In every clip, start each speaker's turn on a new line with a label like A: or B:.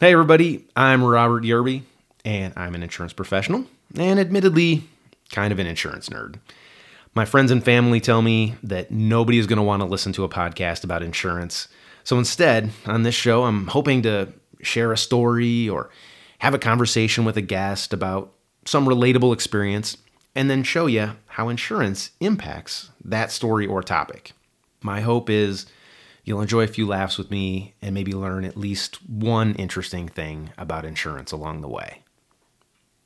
A: Hey, everybody, I'm Robert Yerby, and I'm an insurance professional, and admittedly, kind of an insurance nerd. My friends and family tell me that nobody is going to want to listen to a podcast about insurance. So instead, on this show, I'm hoping to share a story or have a conversation with a guest about some relatable experience and then show you how insurance impacts that story or topic. My hope is you'll enjoy a few laughs with me and maybe learn at least one interesting thing about insurance along the way.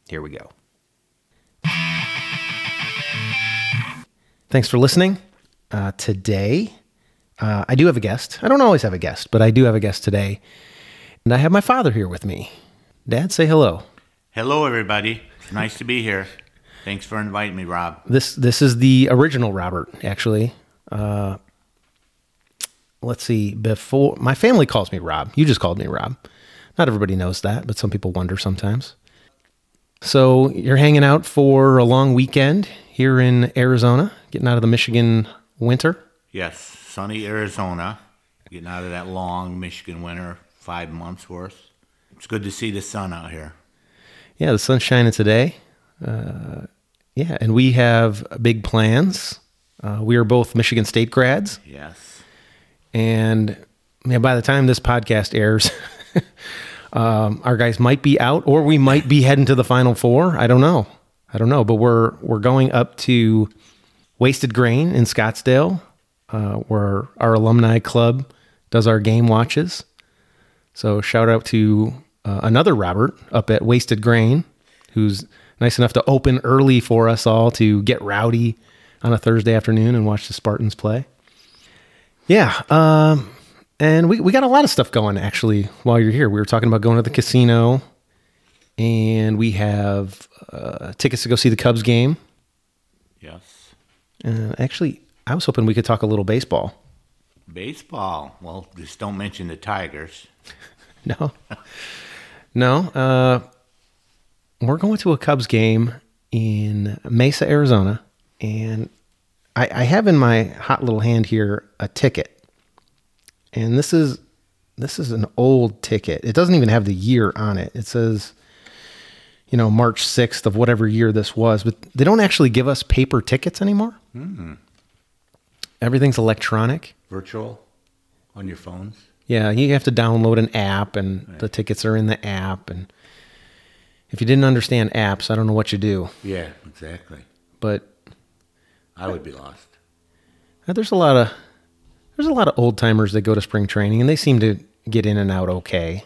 A: Here we go. Thanks for listening. Uh, today, uh, I do have a guest. I don't always have a guest, but I do have a guest today. And I have my father here with me. Dad, say hello.
B: Hello, everybody. It's nice to be here. Thanks for inviting me, Rob.
A: This this is the original Robert, actually. Uh, let's see. Before my family calls me Rob. You just called me Rob. Not everybody knows that, but some people wonder sometimes. So you're hanging out for a long weekend here in Arizona, getting out of the Michigan winter.
B: Yes, sunny Arizona. Getting out of that long Michigan winter, five months worth. It's good to see the sun out here.
A: Yeah, the sun's shining today. Uh, yeah, and we have big plans. Uh, we are both Michigan State grads,
B: Yes.
A: And by the time this podcast airs, um, our guys might be out, or we might be heading to the Final Four. I don't know. I don't know, but we're we're going up to Wasted Grain in Scottsdale, uh, where our alumni club does our game watches. So shout out to uh, another Robert up at Wasted Grain, who's nice enough to open early for us all to get rowdy on a Thursday afternoon and watch the Spartans play. Yeah, um, and we, we got a lot of stuff going actually while you're here. We were talking about going to the casino, and we have uh, tickets to go see the Cubs game.
B: Yes.
A: Uh, actually, I was hoping we could talk a little baseball.
B: Baseball. Well, just don't mention the Tigers.
A: No, no. Uh, we're going to a Cubs game in Mesa, Arizona, and I, I have in my hot little hand here a ticket, and this is this is an old ticket. It doesn't even have the year on it. It says, you know, March sixth of whatever year this was, but they don't actually give us paper tickets anymore. Hmm. Everything's electronic.
B: Virtual on your phones.
A: Yeah, you have to download an app, and the tickets are in the app. And if you didn't understand apps, I don't know what you do.
B: Yeah, exactly.
A: But
B: I would be lost.
A: uh, there's a lot of there's a lot of old timers that go to spring training, and they seem to get in and out okay.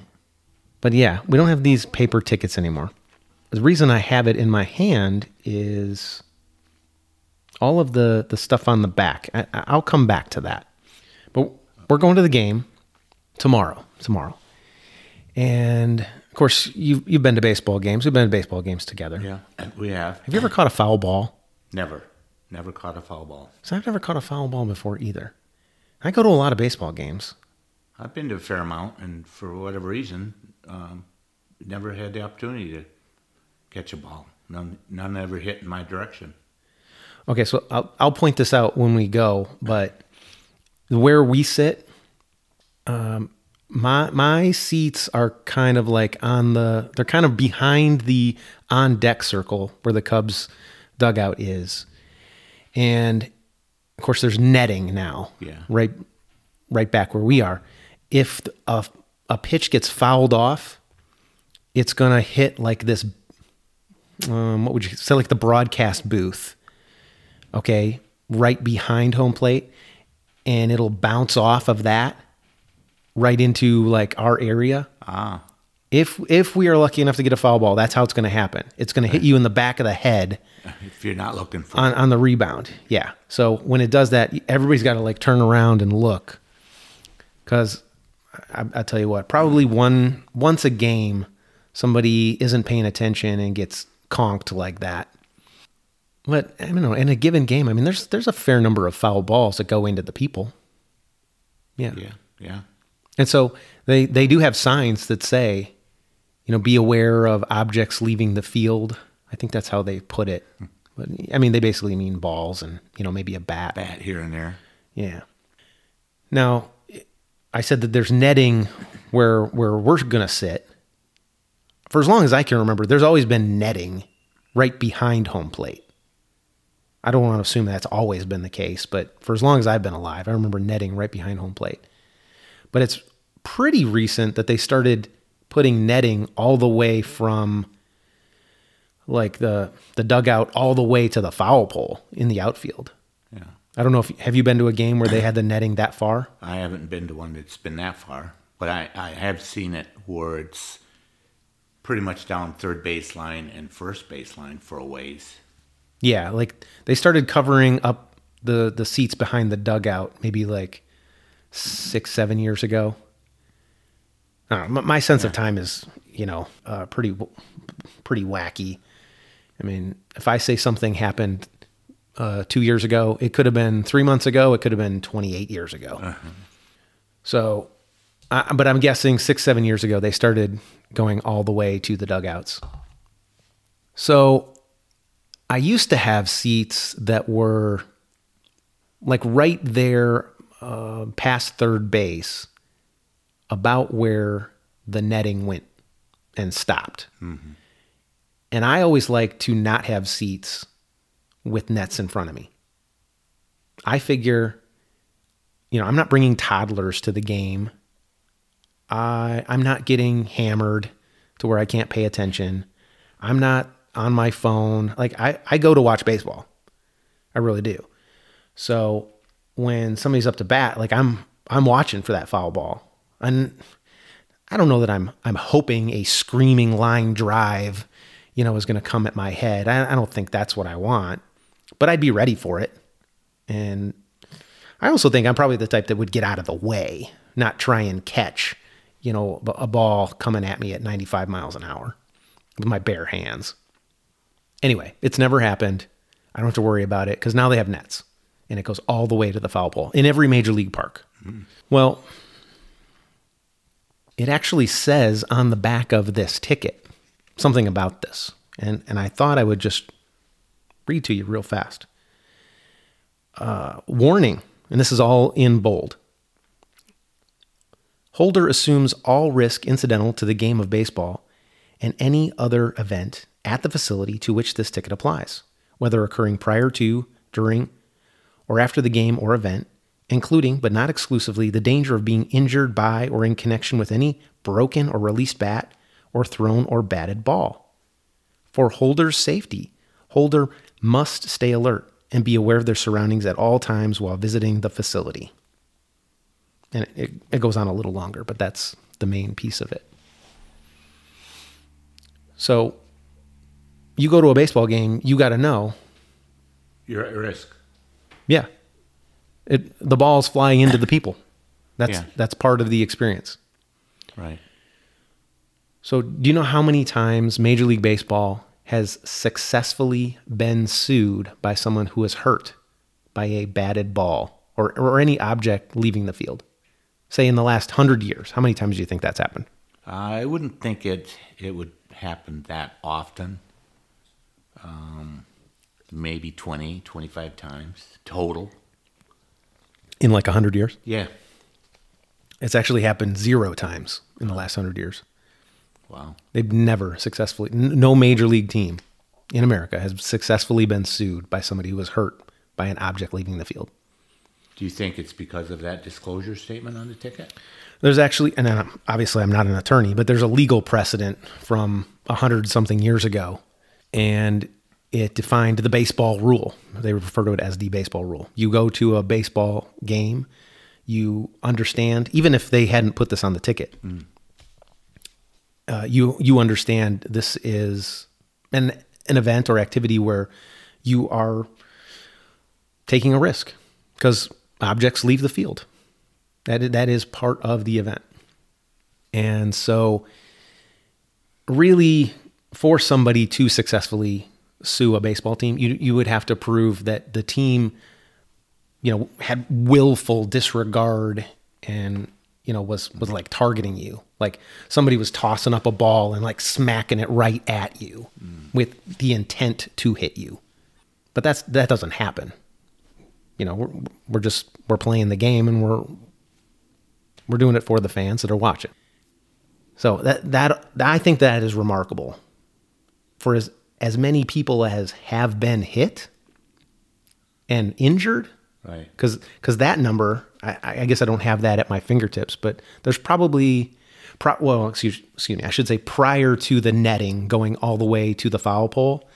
A: But yeah, we don't have these paper tickets anymore. The reason I have it in my hand is all of the the stuff on the back. I, I'll come back to that. But we're going to the game tomorrow. Tomorrow, and of course you've you've been to baseball games. We've been to baseball games together.
B: Yeah, we have.
A: Have you ever caught a foul ball?
B: Never. Never caught a foul ball.
A: So I've never caught a foul ball before either. I go to a lot of baseball games.
B: I've been to a fair amount, and for whatever reason, um, never had the opportunity to catch a ball. None, none ever hit in my direction.
A: Okay, so I'll, I'll point this out when we go, but where we sit, um, my my seats are kind of like on the they're kind of behind the on deck circle where the Cubs dugout is, and of course there's netting now.
B: Yeah.
A: right, right back where we are. If a a pitch gets fouled off, it's gonna hit like this. Um, what would you say? Like the broadcast booth okay, right behind home plate, and it'll bounce off of that right into like our area.
B: Ah,
A: If if we are lucky enough to get a foul ball, that's how it's going to happen. It's going to hit you in the back of the head
B: if you're not looking for
A: on on the rebound. Yeah. So when it does that, everybody's got to like turn around and look, because I, I tell you what, probably one once a game, somebody isn't paying attention and gets conked like that. But I don't know. In a given game, I mean, there's there's a fair number of foul balls that go into the people. Yeah.
B: Yeah, yeah.
A: And so they they do have signs that say, you know, be aware of objects leaving the field. I think that's how they put it. Hmm. But I mean, they basically mean balls and you know maybe a bat.
B: Bat here and there.
A: Yeah. Now, I said that there's netting where where we're gonna sit, for as long as I can remember, there's always been netting right behind home plate. I don't want to assume that's always been the case, but for as long as I've been alive, I remember netting right behind home plate. But it's pretty recent that they started putting netting all the way from like the the dugout all the way to the foul pole in the outfield.
B: Yeah.
A: I don't know if have you been to a game where they had the netting that far?
B: I haven't been to one that's been that far, but I, I have seen it where it's pretty much down third baseline and first baseline for a ways.
A: Yeah, like they started covering up the the seats behind the dugout maybe like six seven years ago. I know, my my sense of time is you know uh, pretty pretty wacky. I mean, if I say something happened uh, two years ago, it could have been three months ago. It could have been twenty eight years ago. So, uh, but I'm guessing six seven years ago they started going all the way to the dugouts. So I used to have seats that were like right there uh, past third base, about where the netting went and stopped. Mm-hmm. And I always like to not have seats with nets in front of me. I figure, you know, I'm not bringing toddlers to the game. I I'm not getting hammered to where I can't pay attention. I'm not on my phone. Like I, I go to watch baseball. I really do. So when somebody's up to bat, like I'm I'm watching for that foul ball. And I don't know that I'm I'm hoping a screaming line drive, you know, is gonna come at my head. I, I don't think that's what I want. But I'd be ready for it. And I also think I'm probably the type that would get out of the way, not try and catch, you know, a ball coming at me at 95 miles an hour with my bare hands. Anyway, it's never happened. I don't have to worry about it because now they have nets and it goes all the way to the foul pole in every major league park. Hmm. Well, it actually says on the back of this ticket something about this. And, and I thought I would just read to you real fast. Uh, warning, and this is all in bold. Holder assumes all risk incidental to the game of baseball and any other event at the facility to which this ticket applies, whether occurring prior to, during, or after the game or event, including but not exclusively the danger of being injured by or in connection with any broken or released bat or thrown or batted ball. For holder's safety, holder must stay alert and be aware of their surroundings at all times while visiting the facility. And it, it goes on a little longer, but that's the main piece of it. So you go to a baseball game, you got to know,
B: You're at risk.
A: yeah, it, the ball's flying into the people. That's
B: Yeah.
A: that's part of the experience.
B: Right.
A: So, do you know how many times Major League Baseball has successfully been sued by someone who was hurt by a batted ball or, or any object leaving the field? Say in the last hundred years, how many times do you think that's happened?
B: I wouldn't think it it would happen that often. Um, maybe 20, 25 times total.
A: In like a hundred years?
B: Yeah.
A: It's actually happened zero times in the last hundred years.
B: Wow.
A: They've never successfully, n- no major league team in America has successfully been sued by somebody who was hurt by an object leaving the field.
B: Do you think it's because of that disclosure statement on the ticket?
A: There's actually, and I'm, obviously I'm not an attorney, but there's a legal precedent from a hundred something years ago, and it defined the baseball rule. They refer to it as the baseball rule. You go to a baseball game, you understand, even if they hadn't put this on the ticket, uh, you you understand this is an an event or activity where you are taking a risk because objects leave the field. That that is part of the event, and so really for somebody to successfully sue a baseball team, you you would have to prove that the team, you know, had willful disregard and you know was was like targeting you, like somebody was tossing up a ball and like smacking it right at you mm. with the intent to hit you. But that's that doesn't happen. You know, we're we're just we're playing the game and we're we're doing it for the fans that are watching. So that that I think that is remarkable. For as as many people as have been hit and injured,
B: Right.
A: because because that number, I, I guess I don't have that at my fingertips, but there's probably, pro, well, excuse excuse me, I should say prior to the netting going all the way to the foul pole.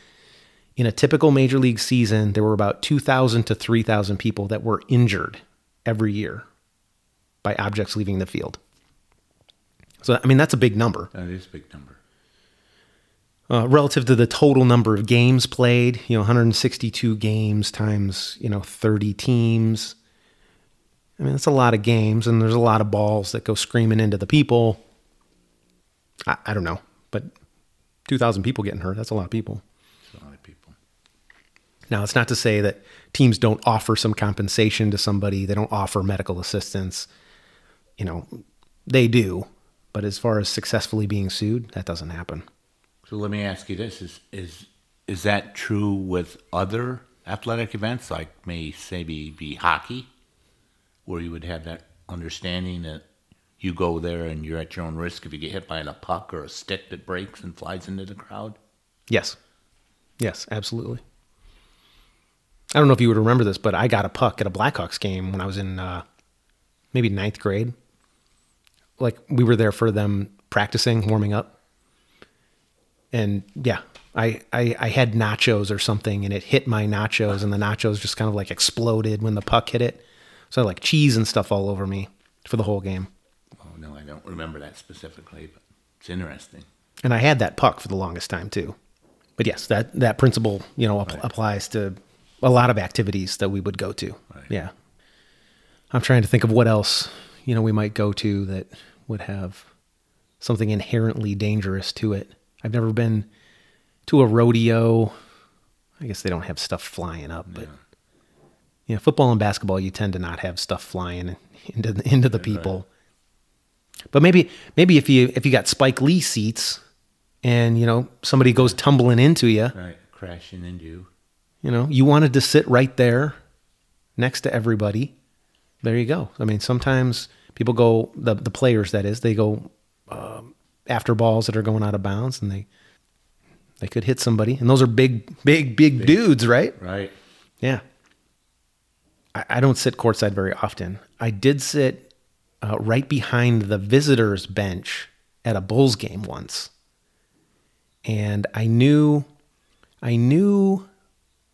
A: In a typical major league season, there were about 2,000 to 3,000 people that were injured every year by objects leaving the field. So, I mean, that's a big number
B: That is a big number.
A: Uh, relative to the total number of games played. You know, 162 games times you know 30 teams. I mean, that's a lot of games, and there's a lot of balls that go screaming into the people. I, I don't know, but 2,000 people getting hurt—that's a lot of people.
B: It's a lot of people.
A: Now, it's not to say that teams don't offer some compensation to somebody. They don't offer medical assistance. You know, they do, but as far as successfully being sued, that doesn't happen.
B: So let me ask you this: Is is is that true with other athletic events, like may say be, be hockey, where you would have that understanding that you go there and you're at your own risk if you get hit by a puck or a stick that breaks and flies into the crowd?
A: Yes. Yes, absolutely. I don't know if you would remember this, but I got a puck at a Blackhawks game when I was in uh, maybe ninth grade. Like we were there for them practicing, warming up. And yeah, I, I, I had nachos or something and it hit my nachos and the nachos just kind of like exploded when the puck hit it. So like cheese and stuff all over me for the whole game.
B: Oh no, I don't remember that specifically, but it's interesting.
A: and I had that puck for the longest time too. But yes, that that principle you know ap- applies to a lot of activities that we would go to.
B: Right.
A: Yeah, I'm trying to think of what else you know we might go to that would have something inherently dangerous to it. I've never been to a rodeo. I guess they don't have stuff flying up, but yeah, football and basketball you tend to not have stuff flying into the, into the people. But maybe maybe if you if you got Spike Lee seats and you know somebody goes tumbling into you,
B: Right, crashing into you.
A: you know, you wanted to sit right there next to everybody. There you go. I mean, sometimes people go the the players that is they go um, after balls that are going out of bounds and they they could hit somebody and those are big big big, dudes, right?
B: Right.
A: Yeah. I, I don't sit courtside very often. I did sit uh, right behind the visitors bench at a Bulls game once, and I knew, I knew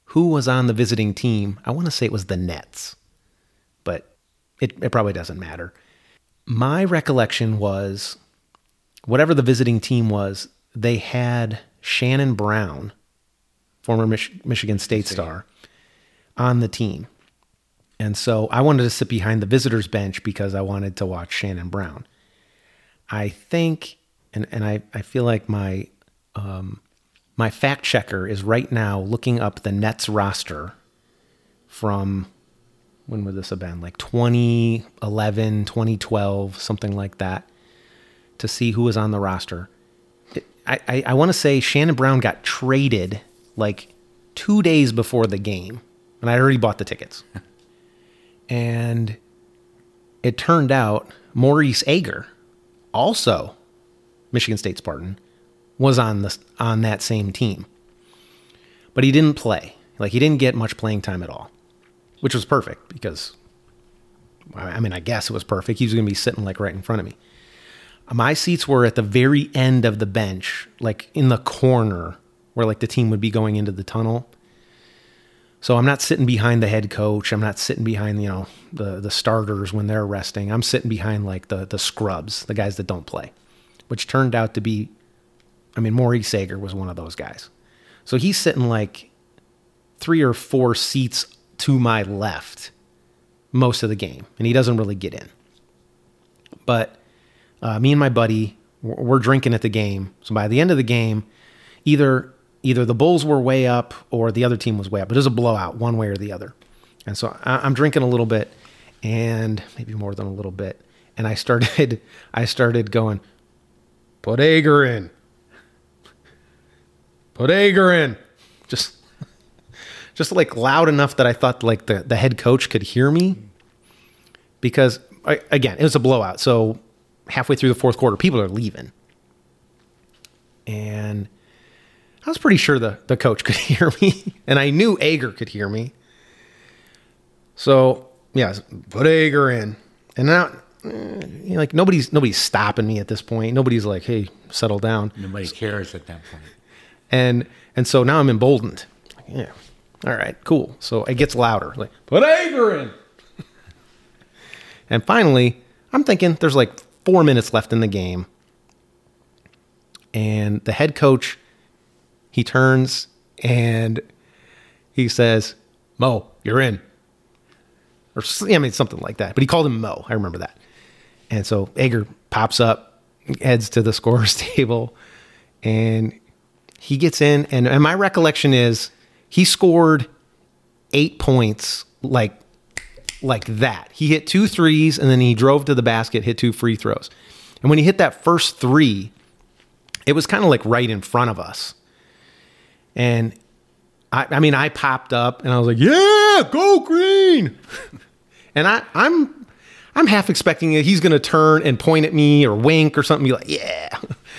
A: who was on the visiting team. I want to say it was the Nets, but it, it probably doesn't matter. My recollection was, whatever the visiting team was, they had Shannon Brown, former Mich- Michigan State star, on the team. And so I wanted to sit behind the visitors bench because I wanted to watch Shannon Brown. I think, and, and I, I feel like my um, my fact checker is right now looking up the Nets roster from when would this have been? Like 2011, 2012, something like that, to see who was on the roster. I, I, I want to say Shannon Brown got traded like two days before the game, and I already bought the tickets. and it turned out Maurice Ager, also Michigan State Spartan, was on the on that same team. But he didn't play. Like he didn't get much playing time at all, which was perfect because I mean, I guess it was perfect. He was going to be sitting like right in front of me. My seats were at the very end of the bench, like in the corner where like the team would be going into the tunnel. So I'm not sitting behind the head coach. I'm not sitting behind, you know, the the starters when they're resting. I'm sitting behind like the the scrubs, the guys that don't play. Which turned out to be I mean, Maurice Ager was one of those guys. So he's sitting like three or four seats to my left most of the game, and he doesn't really get in. But uh, me and my buddy, we're drinking at the game. So by the end of the game, either either the Bulls were way up or the other team was way up. It was a blowout, one way or the other. And so I, I'm drinking a little bit, and maybe more than a little bit. And I started, I started going, put Ager in, put Ager in, just, just like loud enough that I thought like the the head coach could hear me, because I, again it was a blowout. So halfway through the fourth quarter, people are leaving. And I was pretty sure the, the coach could hear me, and I knew Ager could hear me. So, yeah, put Ager in. And now, eh, you know, like nobody's nobody's stopping me at this point. Nobody's like, "Hey, settle down."
B: Nobody cares at that point.
A: And and so now I'm emboldened. Yeah. All right, cool. So it gets louder. Like, put Ager in. and finally, I'm thinking there's like four minutes left in the game. And the head coach, he turns and he says, Mo, you're in. Or I mean something like that. But he called him Mo. I remember that. And so Ager pops up, heads to the scorer's table, and he gets in. And, and my recollection is he scored eight points like like that. He hit two threes and then he drove to the basket, hit two free throws. And when he hit that first three, it was kind of like right in front of us. And I, I mean, I popped up and I was like, "Yeah, go green!" and I, I'm, I'm half expecting that he's going to turn and point at me or wink or something, be like, "Yeah."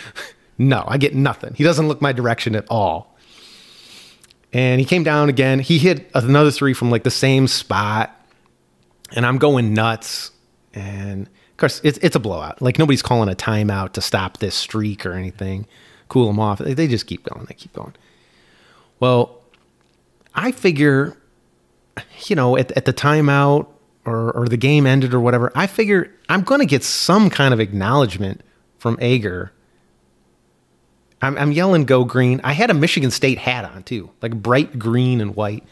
A: no, I get nothing. He doesn't look my direction at all. And he came down again. He hit another three from like the same spot, and I'm going nuts. And of course, it's it's a blowout. Like nobody's calling a timeout to stop this streak or anything, cool them off. They just keep going. They keep going. Well, I figure, you know, at, at the timeout or, or the game ended or whatever, I figure I'm going to get some kind of acknowledgement from Ager. I'm, I'm yelling go green. I had a Michigan State hat on too, like bright green and white.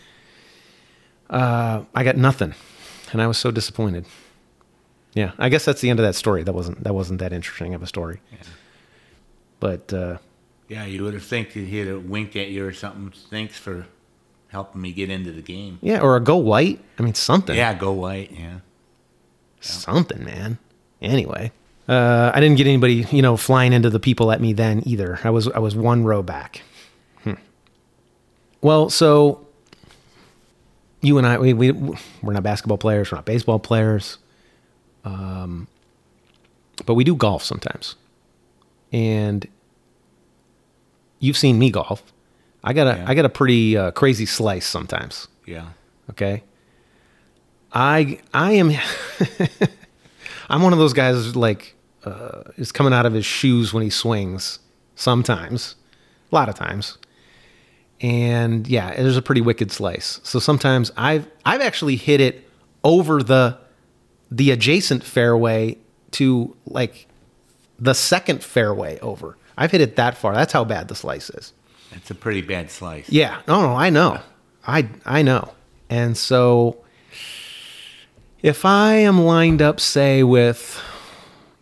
A: Uh, I got nothing, and I was so disappointed. Yeah, I guess that's the end of that story. That wasn't that wasn't that interesting of a story. But uh,
B: Yeah, you would have think that he'd have winked at you or something. Thanks for helping me get into the game.
A: yeah, or a go white. I mean something.
B: Yeah, go white. Yeah.
A: something, man. Anyway, uh, I didn't get anybody, you know, flying into the people at me then either. I was I was one row back. Hmm. Well, so you and I, we, we we're not basketball players, we're not baseball players, um, but we do golf sometimes, and you've seen me golf. I got a
B: Yeah.
A: I got a pretty uh, crazy slice sometimes.
B: Yeah.
A: Okay. I I am I'm one of those guys like uh, is coming out of his shoes when he swings. Sometimes, a lot of times, and yeah, there's a pretty wicked slice. So sometimes I've I've actually hit it over the the adjacent fairway to like the second fairway over. I've hit it that far. That's how bad the slice is.
B: It's a pretty bad slice.
A: Yeah, no, no, I know, I I know, and so if I am lined up, say, with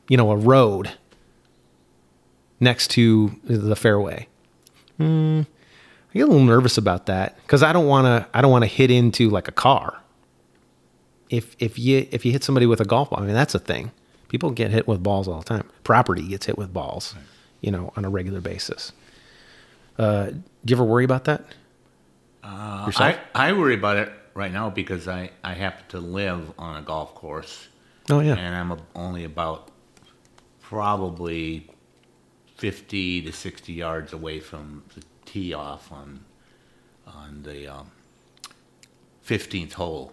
A: you know a road next to the fairway, hmm, I get a little nervous about that because I don't want to. I don't want to hit into like a car. If if you if you hit somebody with a golf ball, I mean that's a thing. People get hit with balls all the time. Property gets hit with balls, you know, on a regular basis. Uh, do you ever worry about that?
B: Uh, I, I worry about it right now because I, I happen to live on a golf course
A: Oh yeah.
B: and I'm a, only about probably 50 to 60 yards away from the tee off on on the um, 15th hole.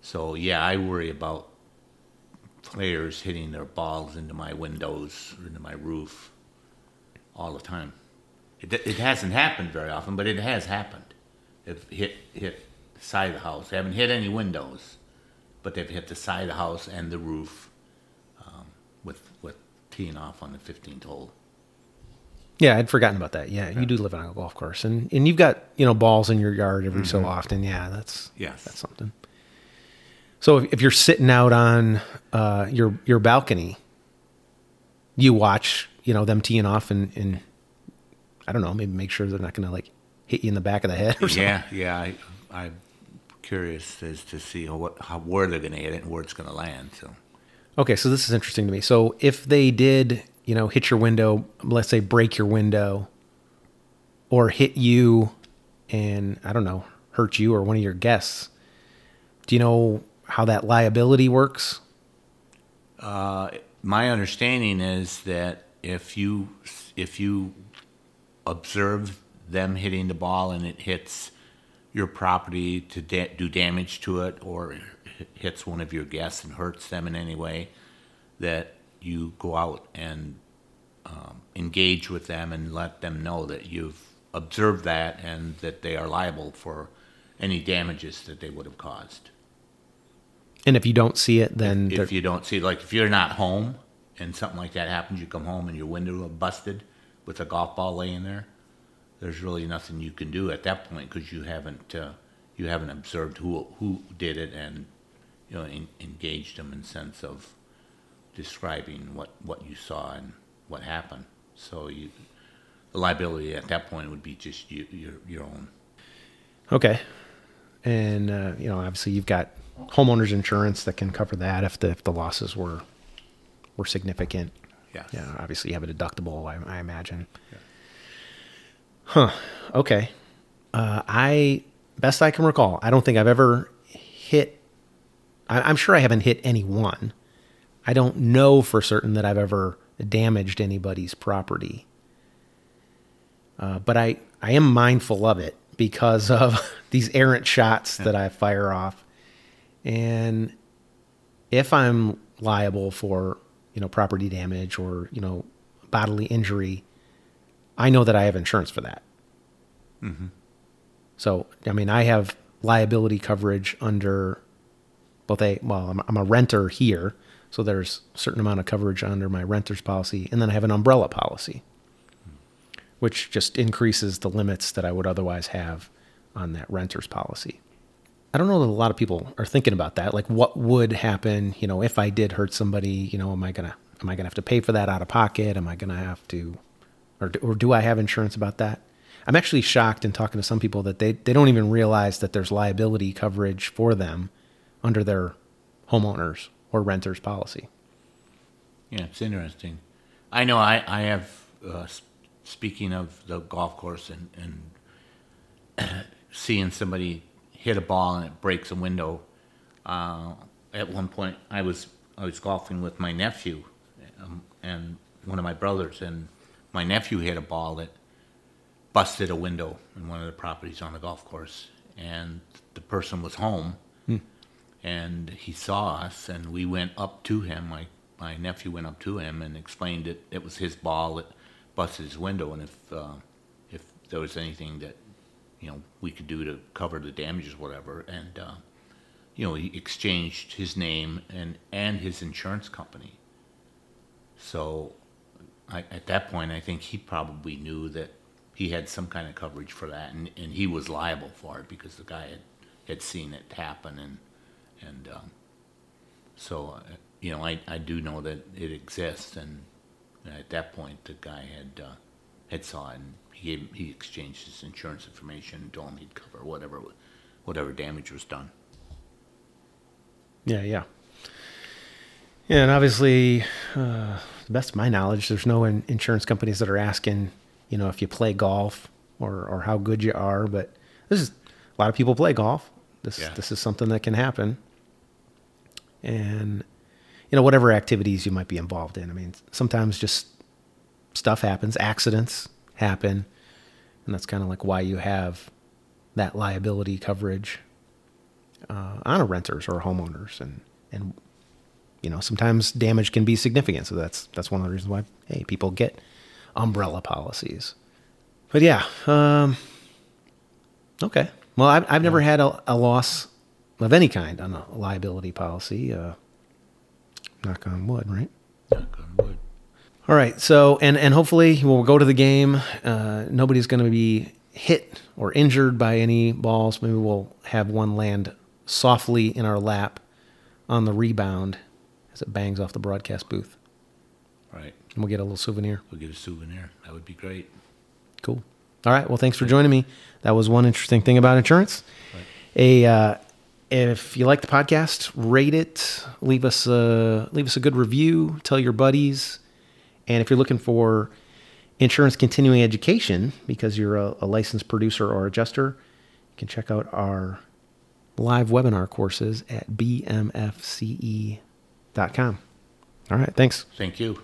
B: So yeah, I worry about players hitting their balls into my windows or into my roof all the time. It, it hasn't happened very often, but it has happened. They've hit hit the side of the house. They haven't hit any windows, but they've hit the side of the house and the roof um, with with teeing off on the 15th hole.
A: Yeah, I'd forgotten about that. Yeah, you do live on a golf course, and and you've got you know balls in your yard every so often. Yeah, that's
B: yeah,
A: that's something. So if, if you're sitting out on uh, your your balcony, you watch you know them teeing off, and and I don't know, maybe make sure they're not going to like hit you in the back of the head or something.
B: Yeah, yeah. I, I'm curious as to see what how where they're going to hit it and where it's going to land. So
A: Okay, so this is interesting to me. So if they did, you know, hit your window, let's say break your window, or hit you, and I don't know, hurt you or one of your guests, do you know how that liability works?
B: uh, my understanding is that if you if you observe them hitting the ball and it hits your property to da- do damage to it or hits one of your guests and hurts them in any way, that you go out and um, engage with them and let them know that you've observed that and that they are liable for any damages that they would have caused.
A: And if you don't see it, then
B: If you don't see, like, if you're not home and something like that happens, you come home and your window is busted with a golf ball laying there. There's really nothing you can do at that point because you haven't uh, you haven't observed who who did it and you know en- engaged them in sense of describing what what you saw and what happened. So you the liability at that point would be just you, your your own.
A: Okay. And uh, you know, obviously, you've got homeowners insurance that can cover that if the if the losses were were significant.
B: Yes.
A: Yeah. Obviously, you have a deductible. I, I imagine. Huh. Okay. Uh, I best I can recall, I don't think I've ever hit. I, I'm sure I haven't hit anyone. I don't know for certain that I've ever damaged anybody's property. Uh, but I, I am mindful of it because of these errant shots that I fire off. And if I'm liable for, you know, property damage or, you know, bodily injury, I know that I have insurance for that. So, I mean, I have liability coverage under both a, well, I'm, I'm a renter here. So there's a certain amount of coverage under my renter's policy. And then I have an umbrella policy which just increases the limits that I would otherwise have on that renter's policy. I don't know that a lot of people are thinking about that. Like, what would happen, you know, if I did hurt somebody? You know, am I gonna am I gonna have to pay for that out of pocket? Am I gonna have to, or do, or do I have insurance about that? I'm actually shocked in talking to some people that they they don't even realize that there's liability coverage for them under their homeowners or renters policy.
B: Yeah, it's interesting. I know I, I have, uh, speaking of the golf course and, and seeing somebody hit a ball and it breaks a window. Uh, at one point, I was, I was golfing with my nephew um, and one of my brothers, and my nephew hit a ball that busted a window in one of the properties on the golf course. And the person was home and he saw us and we went up to him my my nephew went up to him and explained that it was his ball that busted his window and if uh, if there was anything that you know we could do to cover the damages whatever and uh, you know he exchanged his name and and his insurance company. So I, at that point I think he probably knew that he had some kind of coverage for that and, and he was liable for it because the guy had had seen it happen and and um, so, uh, you know, I, I do know that it exists, and at that point, the guy had uh, had saw it, and he gave, he exchanged his insurance information and told him he'd cover whatever whatever damage was done.
A: Yeah, yeah. Yeah, and obviously, uh, the best of my knowledge, there's no in- insurance companies that are asking, you know, if you play golf or, or how good you are. But this is a lot of people play golf. This
B: Yeah.
A: this is something that can happen. And you know, whatever activities you might be involved in. I mean, sometimes just stuff happens, accidents happen, and that's kind of like why you have that liability coverage uh, on a renters or homeowners, and and you know sometimes damage can be significant. So that's that's one of the reasons why hey people get umbrella policies. But yeah, um, okay. Well, I've I've never had a, a loss of any kind on a liability policy. Uh, knock on wood, right?
B: Knock on wood.
A: All right. So, and and hopefully we'll go to the game. Uh, nobody's going to be hit or injured by any balls. Maybe we'll have one land softly in our lap on the rebound as it bangs off the broadcast booth,
B: Right.
A: and we'll get a little souvenir.
B: We'll get a souvenir. That would be great.
A: Cool. All right. Well, thanks for joining me. That was one interesting thing about insurance. A uh, if you like the podcast, rate it. Leave us a leave us a good review. Tell your buddies. And if you're looking for insurance continuing education because you're a, a licensed producer or adjuster, you can check out our live webinar courses at bmfce.com. All right. Thanks.
B: Thank you.